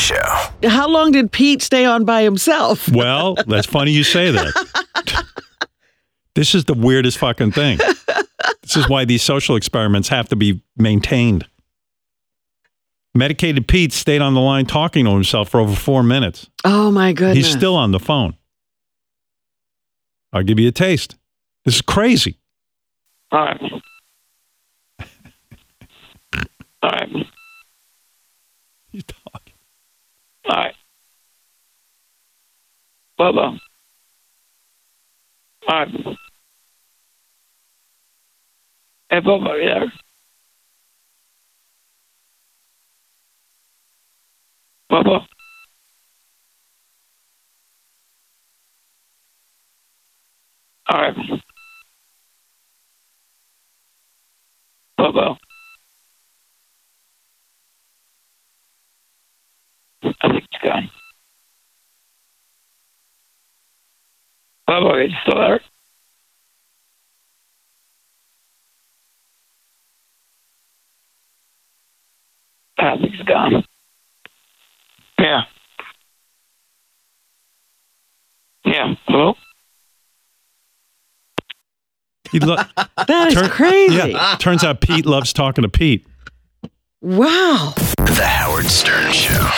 Show. How long did Pete stay on by himself? Well, that's funny you say that. this is the weirdest fucking thing. This is why these social experiments have to be maintained. Medicated Pete stayed on the line talking to himself for over four minutes. Oh my goodness. He's still on the phone. I'll give you a taste. This is crazy. All right. All right. He's talking. All right. Bubba. All right. Hey, Bubba, are you there? Bubba? Right. Bubba. I think it's gone. Bubba, are you still there? I think it's gone. Yeah. Yeah. Hello? He lo- that is Turn- crazy. yeah. Turns out Pete loves talking to Pete. Wow. The Howard Stern Show.